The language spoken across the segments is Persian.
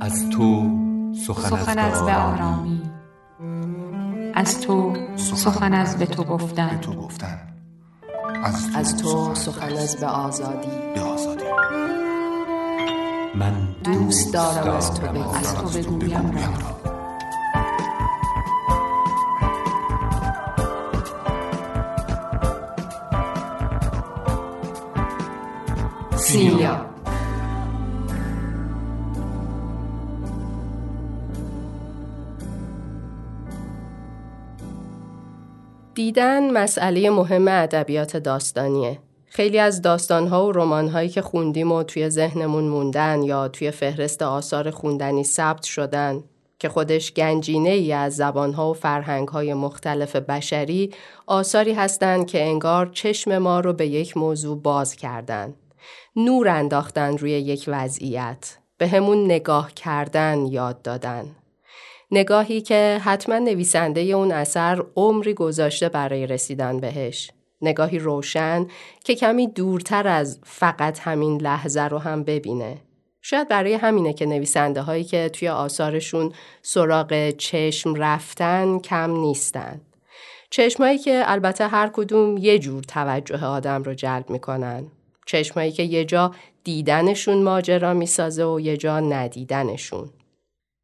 از تو سخن از به آرامی از تو سخن از به تو گفتن. از تو سخن از به آزادی. من دوست دارم از تو بگویم تو بگویم را سیلیا. دیدن مسئله مهم ادبیات داستانیه. خیلی از داستانها و رمانهایی که خوندیم و توی ذهنمون موندن یا توی فهرست آثار خوندنی ثبت شدن که خودش گنجینه ای از زبانها و فرهنگهای مختلف بشری آثاری هستند که انگار چشم ما رو به یک موضوع باز کردن. نور انداختن روی یک وضعیت. به همون نگاه کردن یاد دادن. نگاهی که حتما نویسنده اون اثر عمری گذاشته برای رسیدن بهش. نگاهی روشن که کمی دورتر از فقط همین لحظه رو هم ببینه. شاید برای همینه که نویسنده هایی که توی آثارشون سراغ چشم رفتن کم نیستن. چشمایی که البته هر کدوم یه جور توجه آدم رو جلب می‌کنن. چشمایی که یه جا دیدنشون ماجرا می‌سازه و یه جا ندیدنشون.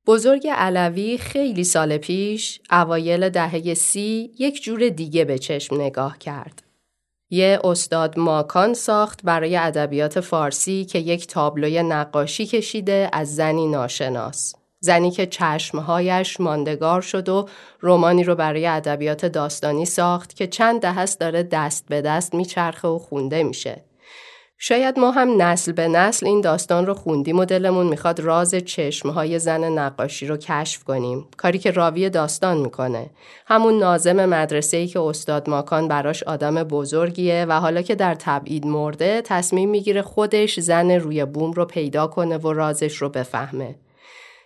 بزرگ علوی خیلی سال پیش اوایل دهه سی یک جور دیگه به چشم نگاه کرد. یه استاد ماکان ساخت برای ادبیات فارسی که یک تابلوی نقاشی کشیده از زنی ناشناس. زنی که چشمهایش ماندگار شد و رومانی رو برای ادبیات داستانی ساخت که چند دهه داره دست به دست میچرخه و خونده میشه. شاید ما هم نسل به نسل این داستان رو خوندیم و دلمون می‌خواد راز چشمهای زن نقاشی رو کشف کنیم. کاری که راوی داستان می‌کنه. همون نازم مدرسه ای که استاد ماکان براش آدم بزرگیه و حالا که در تبعید مرده تصمیم می‌گیره خودش زن روی بوم رو پیدا کنه و رازش رو بفهمه.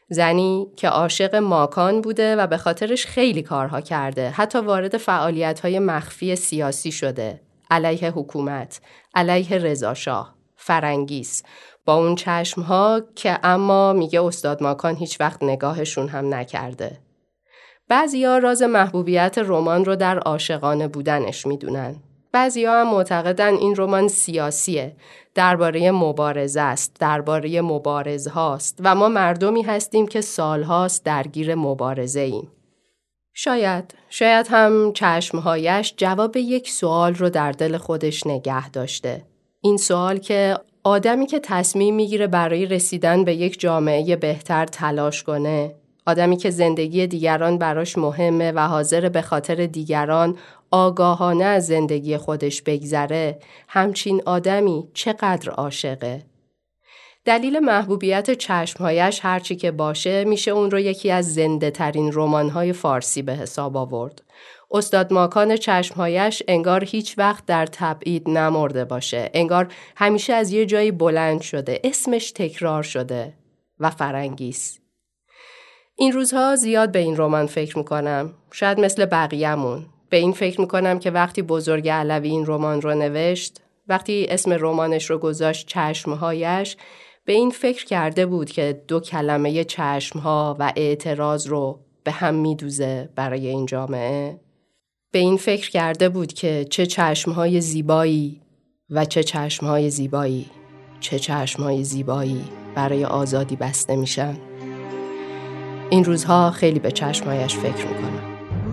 زنی که عاشق ماکان بوده و به خاطرش خیلی کارها کرده. حتی وارد فعالیت های مخفی سیاسی شده. علیه حکومت، علیه رضاشاه، فرنگیس با اون چشم ها که اما میگه استاد ماکان هیچ وقت نگاهشون هم نکرده. بعضیا راز محبوبیت رمان رو در عاشقانه بودنش می‌دونن. بعضیا هم معتقدن این رمان سیاسیه، درباره مبارزه است، درباره مبارز هاست و ما مردمی هستیم که سالهاست درگیر مبارزه ایم. شاید شاید هم چشمهایش جواب یک سوال رو در دل خودش نگه داشته. این سوال که آدمی که تصمیم می‌گیره برای رسیدن به یک جامعه بهتر تلاش کنه، آدمی که زندگی دیگران براش مهمه و حاضر به خاطر دیگران آگاهانه از زندگی خودش بگذره، همچین آدمی چقدر عاشقه. دلیل محبوبیت چشمهایش هرچی که باشه میشه اون رو یکی از زنده ترین رمان‌های فارسی به حساب آورد. استاد ماکان چشمهایش انگار هیچ وقت در تبعید نمرده باشه. انگار همیشه از یه جایی بلند شده. اسمش تکرار شده و فرنگیس. این روزها زیاد به این رمان فکر می‌کنم. شاید مثل بقیهمون. به این فکر می‌کنم که وقتی بزرگ علوی این رمان رو نوشت، وقتی اسم رمانش رو گذاشت چشمهایش به این فکر کرده بود که دو کلمه چشمها و اعتراض رو به هم میدوزه برای این جامعه. به این فکر کرده بود که چه چشمهای زیبایی و چه چشمهای زیبایی چه چشمهای زیبایی برای آزادی بسته میشن. این روزها خیلی به چشمهایش فکر می‌کنم.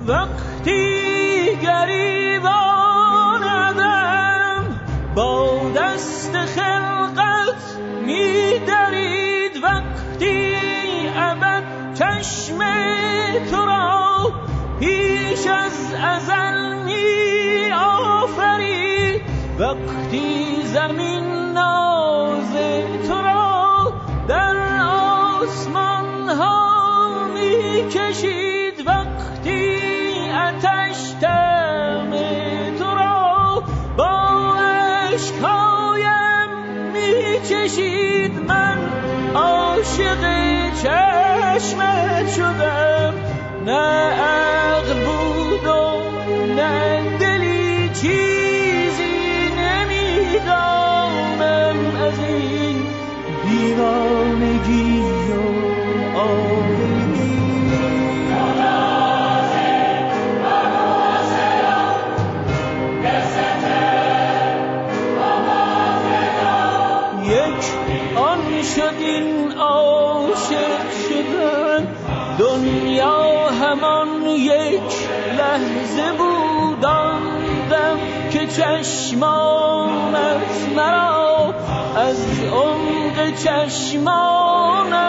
وقتی گریباندم با دست خلقت میدرید وقتی ابد چشم تو را پیش از ازل می آفرید وقتی زمین ناز تو را در آسمان ها می کشید من عاشق چشمت شدم. نه عقل بود و نه دلی چیزی نمی‌دانم از این دیوانگی شدن دنیا همان یک لحظه بود دم که چشمانت مرا از عمق چشمانم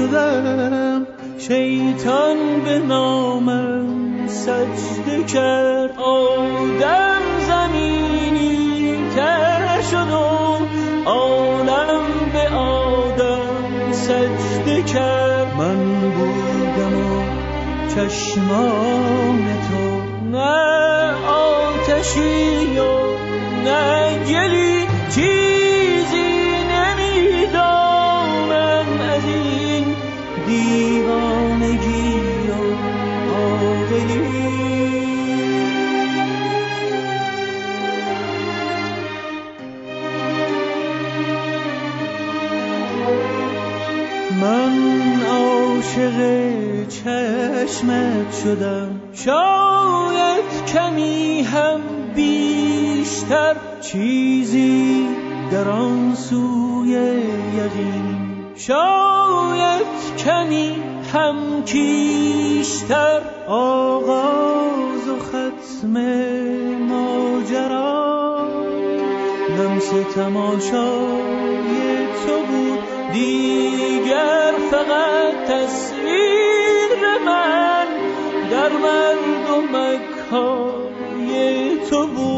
شدم. شیطان به نامم سجده کرد. آدم زمینی تر شد و عالم به آدم سجده کرد. من بودم و چشمان تو. نه آتشی و نه گلی عاشق چشمت شدم. شاید کمی هم بیشتر چیزی در آن سوی یقین. شاید کمی هم کیشتر آغاز و ختم ماجرا لمس تماشای تو بود. دیگر فقط تصویر من در مردمک های تو بود.